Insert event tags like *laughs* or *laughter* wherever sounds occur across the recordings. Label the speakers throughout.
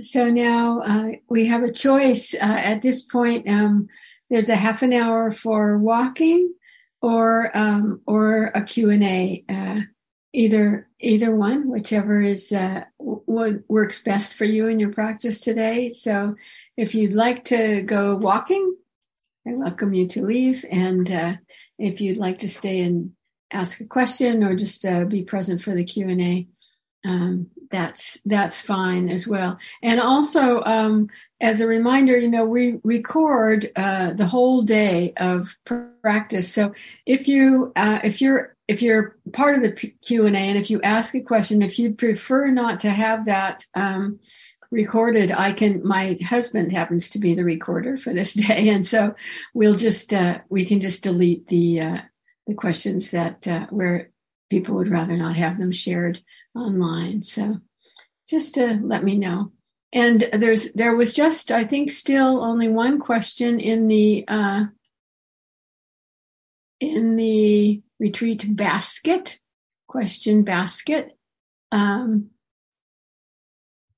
Speaker 1: So now uh, we have a choice uh, at this point. Um, there's a half an hour for walking or um, or a Q&A. Uh, either either one, whichever is uh, what works best for you in your practice today. So if you'd like to go walking, I welcome you to leave. And uh, if you'd like to stay and ask a question or just uh, be present for the Q and A, um, that's that's fine as well. And also, um, as a reminder, you know, we record uh, the whole day of practice. So if you uh, if you're if you're part of the Q and A, and if you ask a question, if you'd prefer not to have that um, recorded, I can. My husband happens to be the recorder for this *laughs* day, and so we'll just uh, we can just delete the uh, the questions that uh, where people would rather not have them shared online. So just to let me know. And there's there was just I think still only one question in the uh, in the retreat basket question basket. Um,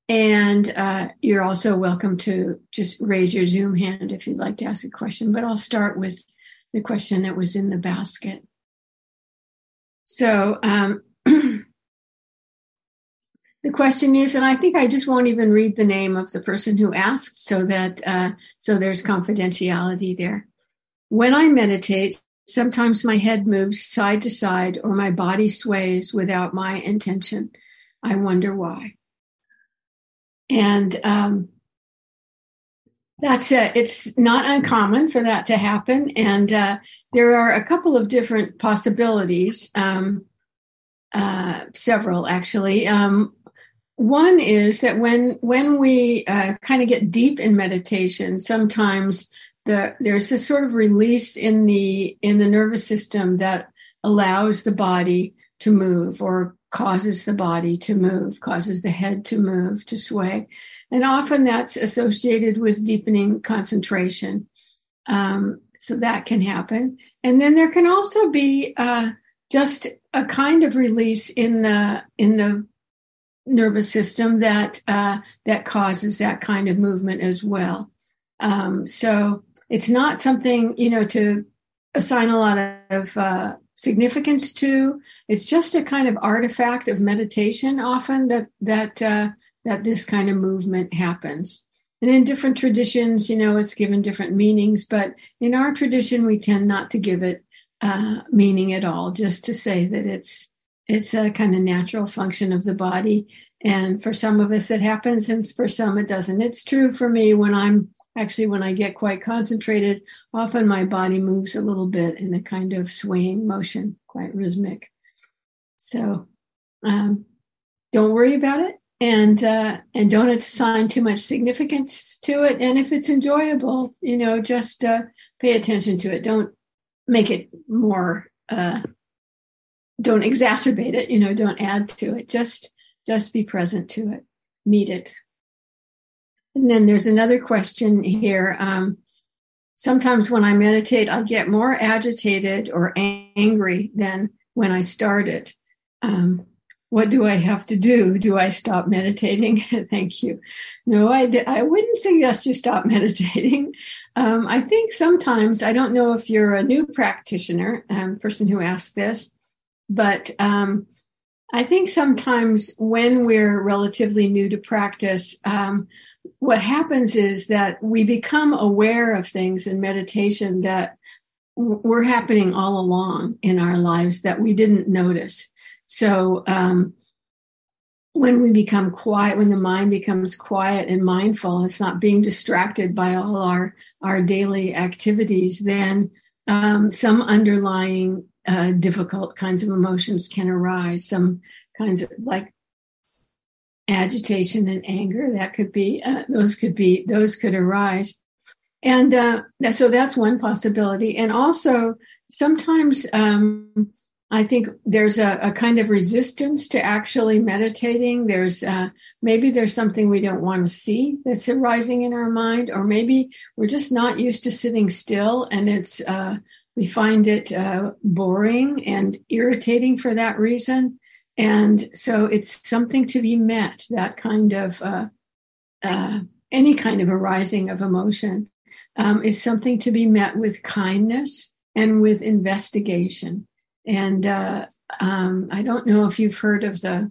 Speaker 1: and uh, you're also welcome to just raise your Zoom hand if you'd like to ask a question. But I'll start with the question that was in the basket. So um, *clears throat* the question is, and I think I just won't even read the name of the person who asked, so that uh, so there's confidentiality there. When I meditate, sometimes my head moves side to side, or my body sways without my intention. I wonder why. And um, that's it. It's not uncommon for that to happen, and uh, there are a couple of different possibilities. Um, uh, several actually. Um, one is that when when we uh, kind of get deep in meditation, sometimes the there's a sort of release in the in the nervous system that allows the body to move or causes the body to move, causes the head to move, to sway. And often that's associated with deepening concentration. Um, so that can happen. And then there can also be uh, just a kind of release in the in the nervous system that uh, that causes that kind of movement as well. Um, so it's not something you know to assign a lot of uh, significance to. It's just a kind of artifact of meditation. Often that that uh, that this kind of movement happens. And in different traditions, you know, it's given different meanings. But in our tradition, we tend not to give it uh, meaning at all, just to say that it's it's a kind of natural function of the body. And for some of us, it happens, and for some, it doesn't. It's true for me when I'm actually, when I get quite concentrated, often my body moves a little bit in a kind of swaying motion, quite rhythmic. So um, don't worry about it. And uh, and don't assign too much significance to it. And if it's enjoyable, you know, just uh, pay attention to it. Don't make it more uh, don't exacerbate it, you know, don't add to it. Just just be present to it, meet it. And then there's another question here. Um, sometimes when I meditate, I get more agitated or angry than when I started. Um, what do I have to do? Do I stop meditating? *laughs* Thank you. No, I, I wouldn't suggest you stop *laughs* meditating. Um, I think sometimes, I don't know if you're a new practitioner, um, person who asked this, but um, I think sometimes when we're relatively new to practice, um, what happens is that we become aware of things in meditation that were happening all along in our lives that we didn't notice. So, um, when we become quiet, when the mind becomes quiet and mindful, it's not being distracted by all our our daily activities. Then um, some underlying uh, difficult kinds of emotions can arise. Some kinds of like agitation and anger that could be uh, those could be those could arise, and uh, so that's one possibility. And also sometimes um, I think there's a, a, kind of resistance to actually meditating. There's uh, maybe there's something we don't want to see that's arising in our mind, or maybe we're just not used to sitting still, and it's uh, we find it uh, boring and irritating for that reason. And so it's something to be met, that kind of uh, uh, any kind of arising of emotion um, is something to be met with kindness and with investigation. And uh, um, I don't know if you've heard of the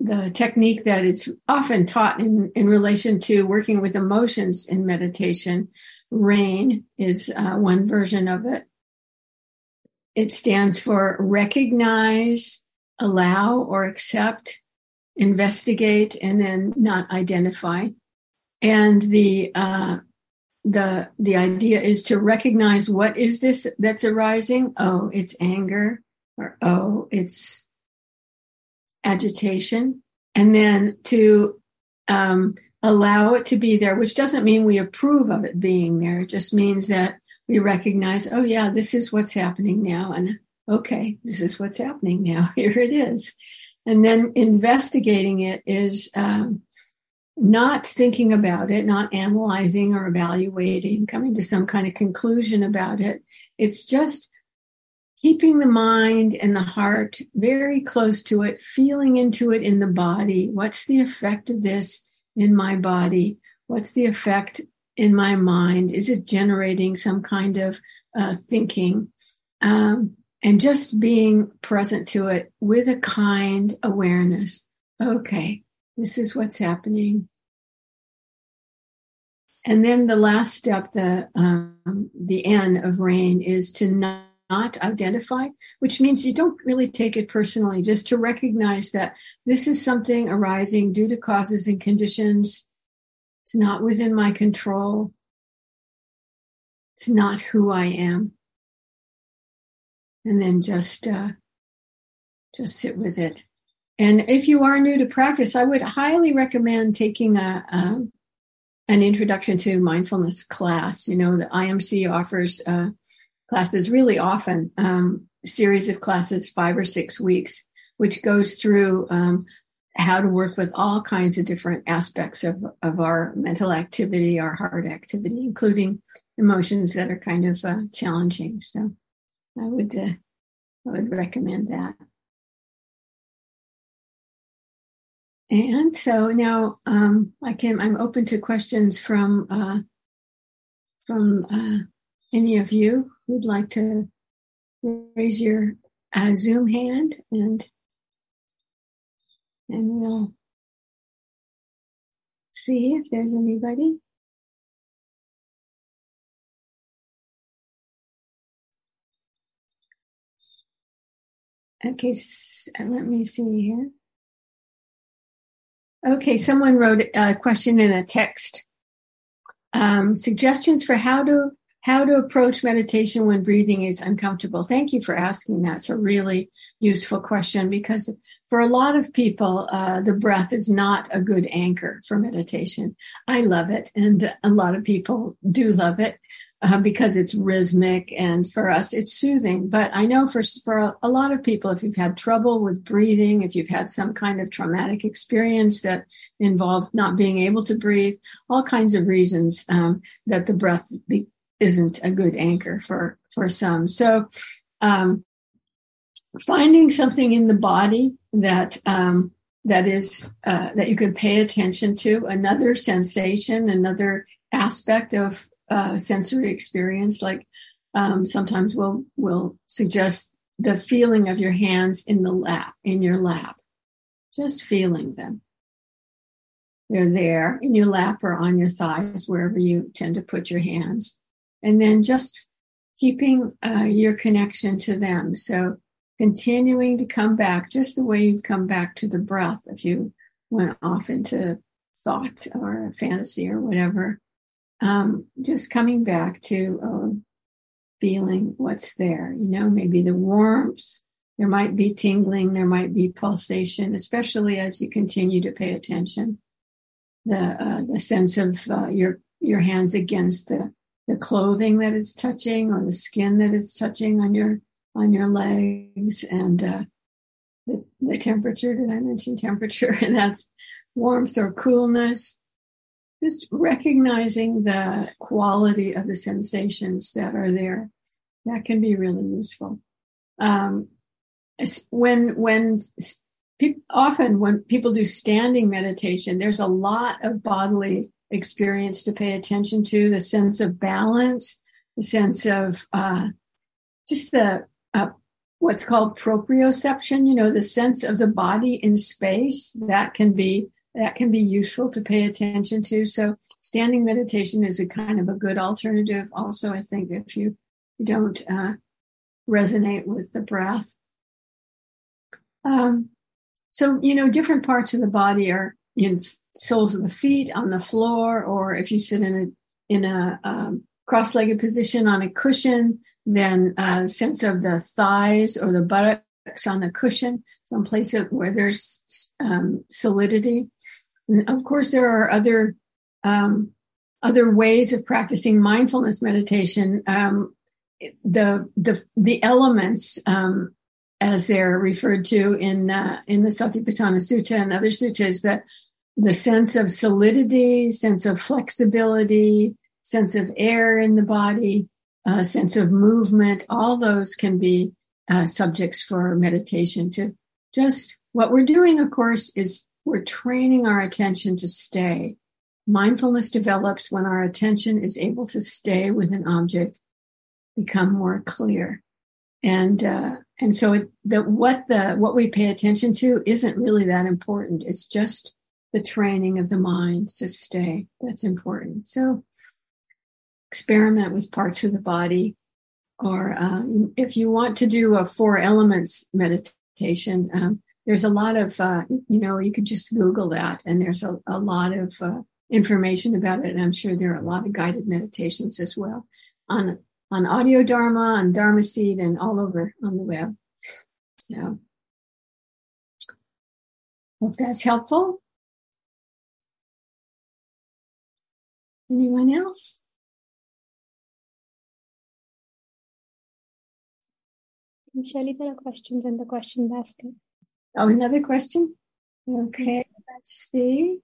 Speaker 1: the technique that is often taught in, in relation to working with emotions in meditation. RAIN is uh, one version of it. It stands for recognize, allow or accept, investigate, and then not identify. And the uh, the the idea is to recognize what is this that's arising. Oh, it's anger, or oh, it's agitation, and then to um, allow it to be there, which doesn't mean we approve of it being there. It just means that we recognize, oh, yeah, this is what's happening now. And okay, this is what's happening now. *laughs* Here it is. And then investigating it is um, not thinking about it, not analyzing or evaluating, coming to some kind of conclusion about it. It's just keeping the mind and the heart very close to it, feeling into it in the body. What's the effect of this in my body? What's the effect in my mind? Is it generating some kind of uh, thinking? Um, and just being present to it with a kind awareness. Okay, this is what's happening. And then the last step, the um, the N of rain, is to not not identify, which means you don't really take it personally, just to recognize that this is something arising due to causes and conditions. It's not within my control. It's not who I am. And then just uh, just sit with it. And if you are new to practice, I would highly recommend taking a, a an introduction to mindfulness class. You know, the IMC offers uh, classes really often, um, series of classes, five or six weeks, which goes through um, how to work with all kinds of different aspects of, of our mental activity, our heart activity, including emotions that are kind of uh, challenging. So I would, uh, I would recommend that. And so now um, I can, I'm open to questions from, uh, from uh, any of you who'd like to raise your uh, Zoom hand and and we'll see if there's anybody. Okay, so let me see here. Okay, someone wrote a question in a text. Um, suggestions for how to how to approach meditation when breathing is uncomfortable. Thank you for asking that. It's a really useful question because for a lot of people, uh, the breath is not a good anchor for meditation. I love it, and a lot of people do love it. Uh, because it's rhythmic and for us it's soothing. But I know for for a, lot of people, if you've had trouble with breathing, if you've had some kind of traumatic experience that involved not being able to breathe, all kinds of reasons um, that the breath be, isn't a good anchor for for some. So um, finding something in the body that um, that is uh, that you can pay attention to, another sensation, another aspect of uh, sensory experience. Like um, sometimes we'll we'll suggest the feeling of your hands in the lap in your lap, just feeling them. They're there in your lap or on your thighs, wherever you tend to put your hands and then just keeping uh, your connection to them. So continuing to come back just the way you'd come back to the breath if you went off into thought or fantasy or whatever. Um, just coming back to uh, feeling what's there, you know, maybe the warmth, there might be tingling, there might be pulsation, especially as you continue to pay attention. The uh, the sense of uh, your your hands against the the clothing that it's touching or the skin that it's touching on your on your legs and uh, the, the temperature did i mention temperature and *laughs* that's warmth or coolness just recognizing the quality of the sensations that are there that can be really useful. Um, when when often when people do standing meditation, there's a lot of bodily experience to pay attention to the sense of balance, the sense of uh, just the uh, what's called proprioception, you know, the sense of the body in space that can be that can be useful to pay attention to. So standing meditation is a kind of a good alternative. Also, I think if you don't uh, resonate with the breath. Um, so, you know, different parts of the body are in soles of the feet on the floor, or if you sit in a, in a um, cross-legged position on a cushion, then a sense of the thighs or the buttocks on the cushion, some place where there's um, solidity. And of course, there are other um, other ways of practicing mindfulness meditation. Um, the the the elements um, as they're referred to in uh, in the Satipatthana Sutta and other suttas, that the sense of solidity, sense of flexibility, sense of air in the body, uh, sense of movement, all those can be uh, subjects for meditation. To just what we're doing, of course, is we're training our attention to stay. Mindfulness develops when our attention is able to stay with an object become more clear. And uh, and so it, the what the what we pay attention to isn't really that important. It's just the training of the mind to stay that's important. So experiment with parts of the body, or uh, if you want to do a four elements meditation, um, there's a lot of uh, you know you could just Google that, and there's a, a lot of uh, information about it. And I'm sure there are a lot of guided meditations as well on on Audio Dharma, on Dharma Seed, and all over on the web. So, hope that's helpful. Anyone else?
Speaker 2: Shelley, there are questions in the question basket.
Speaker 1: Oh, another question? Okay, let's see.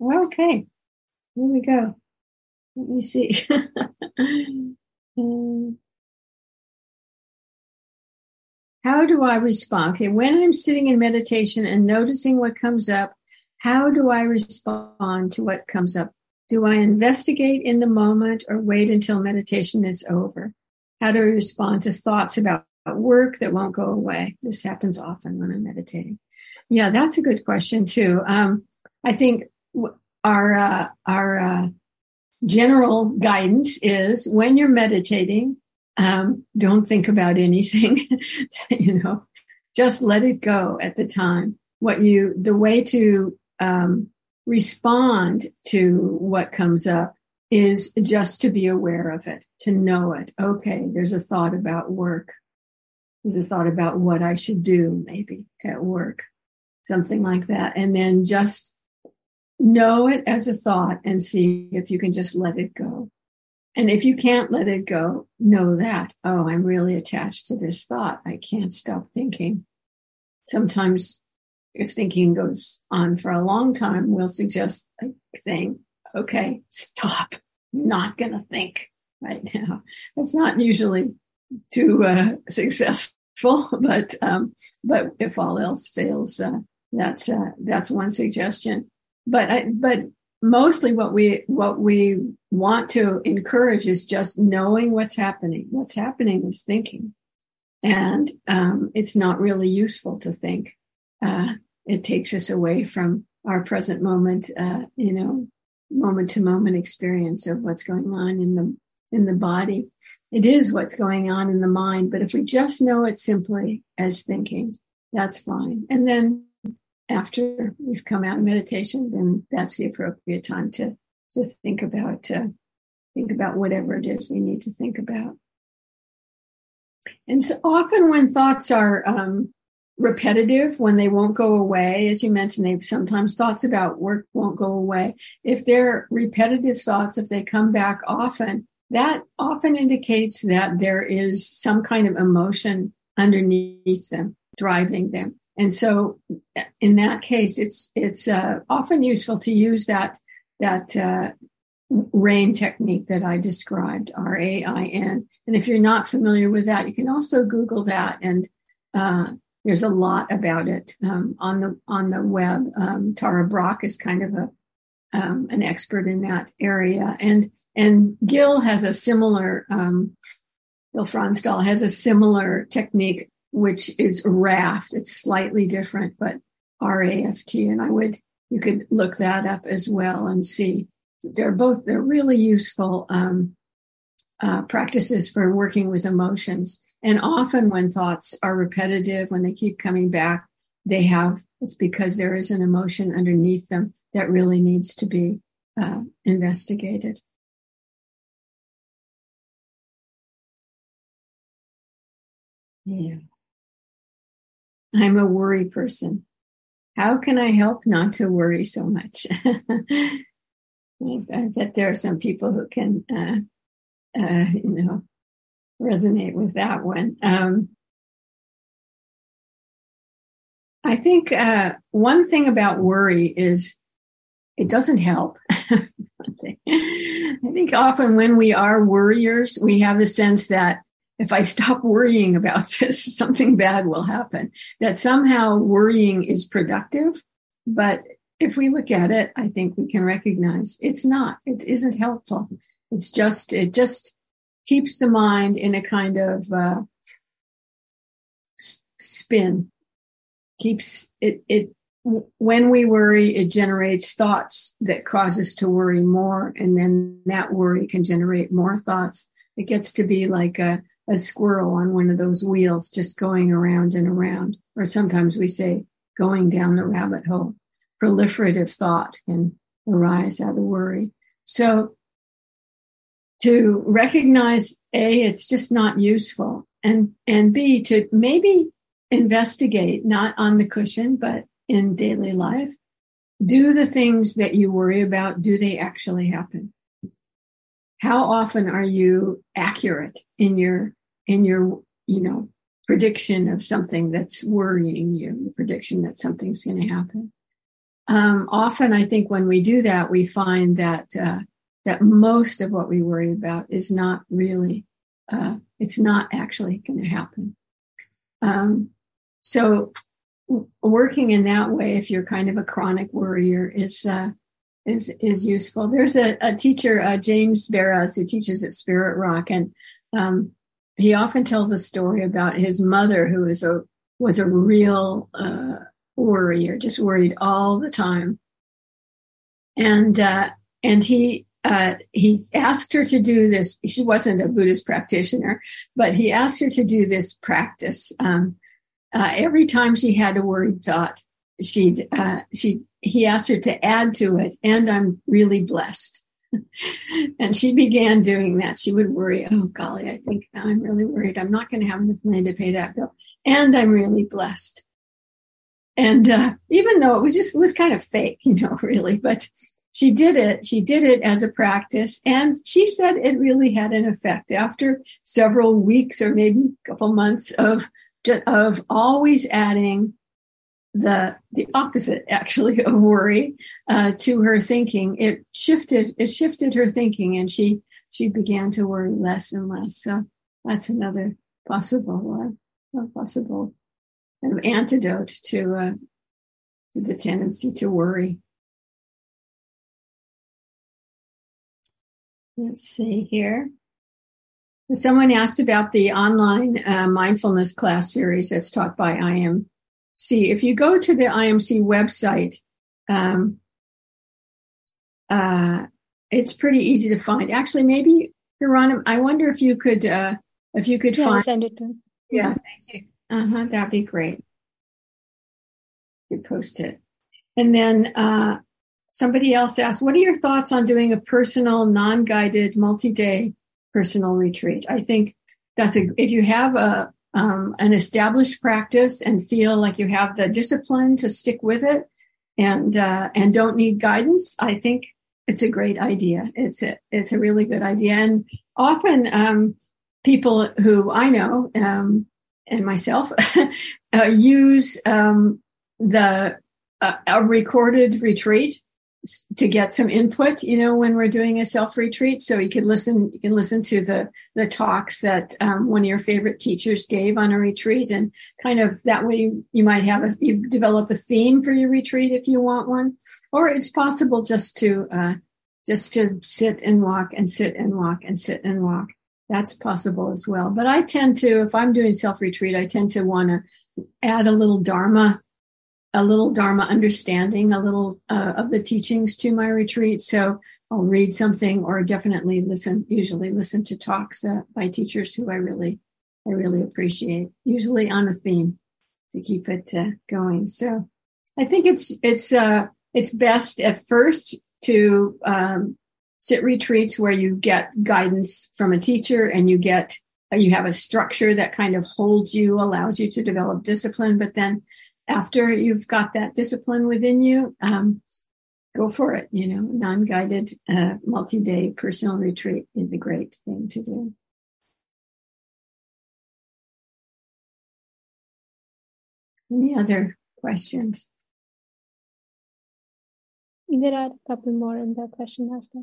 Speaker 1: Okay, here we go. Let me see. *laughs* um, how do I respond? Okay, when I'm sitting in meditation and noticing what comes up, how do I respond to what comes up? Do I investigate in the moment or wait until meditation is over? How do I respond to thoughts about work that won't go away? This happens often when I'm meditating. Yeah, that's a good question too. Um, I think our uh, our uh, general guidance is when you're meditating, um, don't think about anything. *laughs* you know, just let it go at the time. What you, the way to um, respond to what comes up is just to be aware of it, to know it. Okay, there's a thought about work. A thought about what I should do maybe at work, something like that. And then just know it as a thought and see if you can just let it go. And if you can't let it go, know that, oh, I'm really attached to this thought. I can't stop thinking. Sometimes if thinking goes on for a long time, we'll suggest like saying, okay, stop. I'm not going to think right *laughs* now. That's not usually too uh, *laughs* successful, *laughs* but, um, but if all else fails, uh, that's, uh, that's one suggestion but I, but mostly what we what we want to encourage is just knowing what's happening. What's happening is thinking, and um, it's not really useful to think. Uh, it takes us away from our present moment, uh, you know, moment to moment experience of what's going on in the in the body. It is what's going on in the mind, but if we just know it simply as thinking, that's fine. And then after we've come out of meditation, then that's the appropriate time to to think about to think about whatever it is we need to think about. And so often when thoughts are um, repetitive, when they won't go away, as you mentioned, they sometimes thoughts about work won't go away. If they're repetitive thoughts, if they come back often, that often indicates that there is some kind of emotion underneath them, driving them. And so, in that case, it's it's uh, often useful to use that that uh, RAIN technique that I described, R A I N. And if you're not familiar with that, you can also Google that and Uh, there's a lot about it um, on the on the web. Um, Tara Brach is kind of a um, an expert in that area, and and Gil has a similar. Um, Gil has a similar technique, which is RAFT. It's slightly different, but RAFT, and I would you could look that up as well and see. They're both they're really useful um, uh, practices for working with emotions. And often when thoughts are repetitive, when they keep coming back, they have, it's because there is an emotion underneath them that really needs to be uh, investigated. Yeah. I'm a worry person. How can I help not to worry so much? *laughs* I bet there are some people who can, uh, uh, you know, resonate with that one. Um, I think uh, one thing about worry is it doesn't help. *laughs* I think often when we are worriers, we have a sense that if I stop *laughs* worrying about this, something bad will happen. That somehow worrying is productive. But if we look at it, I think we can recognize it's not. It isn't helpful. It's just, it just keeps the mind in a kind of uh, spin. Keeps it, it, when we worry, it generates thoughts that cause us to worry more. And then that worry can generate more thoughts. It gets to be like a, a squirrel on one of those wheels, just going around and around. Or sometimes we say going down the rabbit hole. Proliferative thought can arise out of worry. So to recognize a it's just not useful and and b to maybe investigate not on the cushion but in daily life do the things that you worry about do they actually happen how often are you accurate in your in your you know prediction of something that's worrying you the prediction that something's going to happen um, often i think when we do that we find that uh, that most of what we worry about is not really, uh, it's not actually going to happen. Um, so working in that way, if you're kind of a chronic worrier, is uh, is is useful. There's a, a teacher, uh, James Baraz, who teaches at Spirit Rock, and um, he often tells a story about his mother, who was a was a real uh, worrier, just worried all the time, and uh, and he uh, he asked her to do this. She wasn't a Buddhist practitioner, but he asked her to do this practice. Um, uh, every time she had a worried thought, she'd uh, she he asked her to add to it, and I'm really blessed. *laughs* and she began doing that. She would worry, oh golly, I think I'm really worried. I'm not going to have enough money to pay that bill, and I'm really blessed. And uh, even though it was just it was kind of fake, *laughs* you know, really, but she did it. She did it as a practice. And she said it really had an effect after several weeks or maybe a couple months of, of always adding the, the opposite actually of worry, uh, to her thinking. It shifted, it shifted her thinking and she, she began to worry less and less. So that's another possible, uh, possible kind of antidote to, uh, to the tendency to worry. Let's see here. Someone asked about the online uh, mindfulness class series that's taught by IMC. If you go to the IMC website, um, uh, it's pretty easy to find. Actually, maybe Hieronymus, I wonder if you could uh, if you could
Speaker 2: yeah,
Speaker 1: find.
Speaker 2: send it to.
Speaker 1: Yeah, thank you. Uh huh. That'd be great. You post it, and then uh, somebody else asked, what are your thoughts on doing a personal, non-guided, multi-day personal retreat? I think that's a, if you have a, um, an established practice and feel like you have the discipline to stick with it and, uh, and don't need guidance, I think it's a great idea. It's a, it's a really good idea. And often, um, people who I know, um, and myself, *laughs* uh, use, um, the, uh, a recorded retreat to get some input, you know, when we're doing a self retreat. So you can listen, you can listen to the, the talks that um, one of your favorite teachers gave on a retreat and kind of that way you, might have a, you develop a theme for your retreat if you want one, or it's possible just to, uh, just to sit and walk and sit and walk and sit and walk. That's possible as well. But I tend to, if I'm doing self retreat, I tend to want to add a little Dharma a little Dharma understanding, a little uh, of the teachings to my retreat. So I'll read something or definitely listen, usually listen to talks uh, by teachers who I really, I really appreciate, usually on a theme to keep it uh, going. So I think it's, it's, uh, it's best at first to, um, sit retreats where you get guidance from a teacher and you get, you have a structure that kind of holds you, allows you to develop discipline, but then after you've got that discipline within you, um, go for it. You know, non-guided, uh, multi-day personal retreat is a great thing to do. Any other questions?
Speaker 2: There are a couple more in the question master.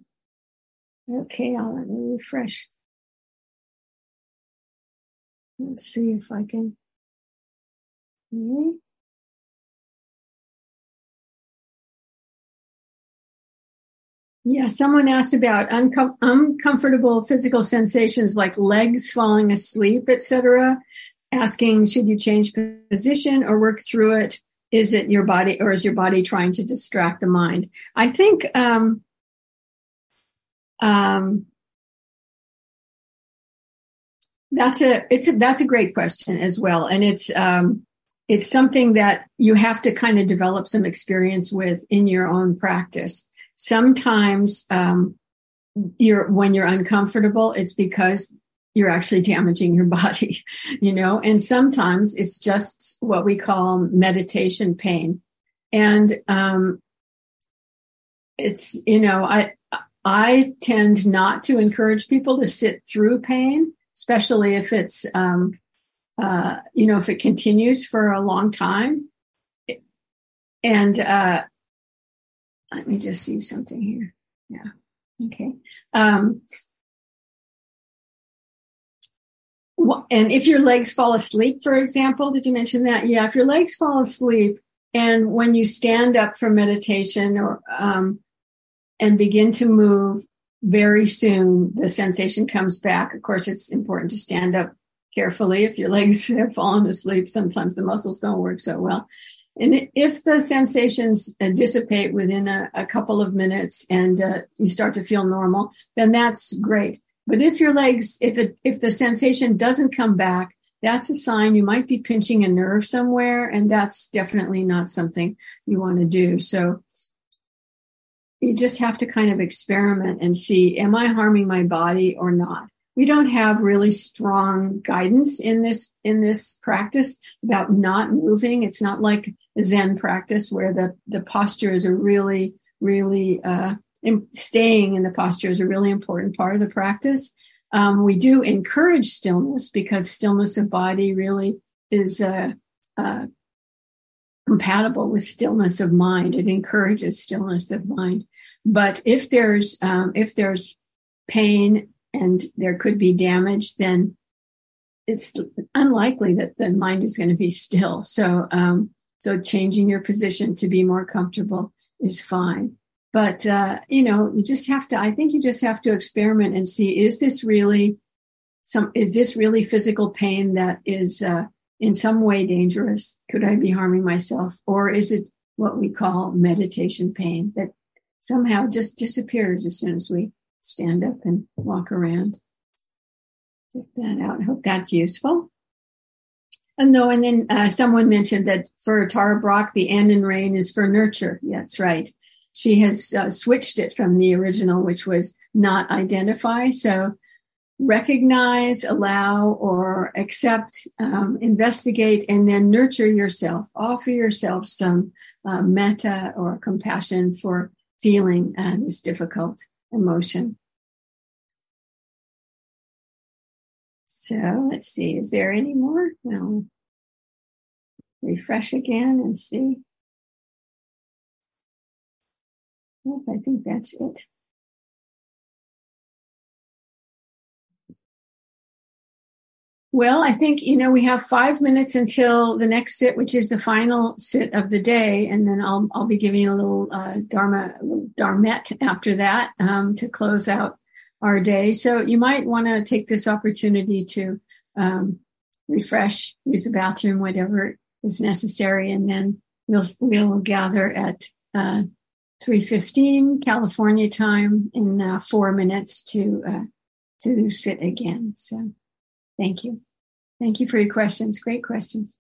Speaker 1: Okay, I'll let me refresh. Let's see if I can. Okay. Yeah, someone asked about uncom- uncomfortable physical sensations like legs falling asleep, etc. Asking, should you change position or work through it? Is it your body, or is your body trying to distract the mind? I think um, um, that's a it's a, that's a great question as well, and it's um, it's something that you have to kind of develop some experience with in your own practice sometimes um, you're when you're uncomfortable it's because you're actually damaging your *laughs* body you know? And sometimes it's just what we call meditation pain. And um, it's you know i i tend not to encourage people to sit through pain especially if it's um, uh, you know if it continues for a long time. And uh, let me just see something here. Yeah. Okay. Um, and if your legs fall asleep, for example, did you mention that? Yeah, if your legs fall asleep and when you stand up for meditation or um, and begin to move, very soon the sensation comes back. Of course, it's important to stand up carefully. If your legs *laughs* have fallen asleep, sometimes the muscles don't work so well. And if the sensations uh, dissipate within a, a couple of minutes and uh, you start to feel normal, then that's great. But if your legs, if it, if the sensation doesn't come back, that's a sign you might be pinching a nerve somewhere, and that's definitely not something you want to do. So you just have to kind of experiment and see, am I harming my body or not? We don't have really strong guidance in this in this practice about not moving. It's not like zen practice where the the postures are really really uh, in, staying in the posture is a really important part of the practice. Um, we do encourage stillness because stillness of body really is uh, uh, compatible with stillness of mind. It encourages stillness of mind. But if there's um, if there's pain and there could be damage, then it's unlikely that the mind is going to be still. So, um, so changing your position to be more comfortable is fine. But, uh, you know, you just have to, I think you just have to experiment and see, is this really some, is this really physical pain that is, uh, in some way dangerous? Could I be harming myself? Or is it what we call meditation pain that somehow just disappears as soon as we stand up and walk around. Check that out. I hope that's useful. And though, and then uh, someone mentioned that for Tara Brach, the N in rain is for nurture. That's right. She has uh, switched it from the original, which was not identify. So recognize, allow, or accept, um, investigate, and then nurture yourself. Offer yourself some uh, metta or compassion for feeling uh, this difficult emotion. So let's see, is there any more? No. Refresh again and see. I think that's it. Well, I think, you know, we have five minutes until the next sit, which is the final sit of the day. And then I'll, I'll be giving a little, uh, Dharma, Dharmette after that, um, to close out our day. So you might want to take this opportunity to, um, refresh, use the bathroom, whatever is necessary. And then we'll, we'll gather at, uh, 3.15 California time in uh, four minutes to, uh, to sit again. So. Thank you. Thank you for your questions. Great questions.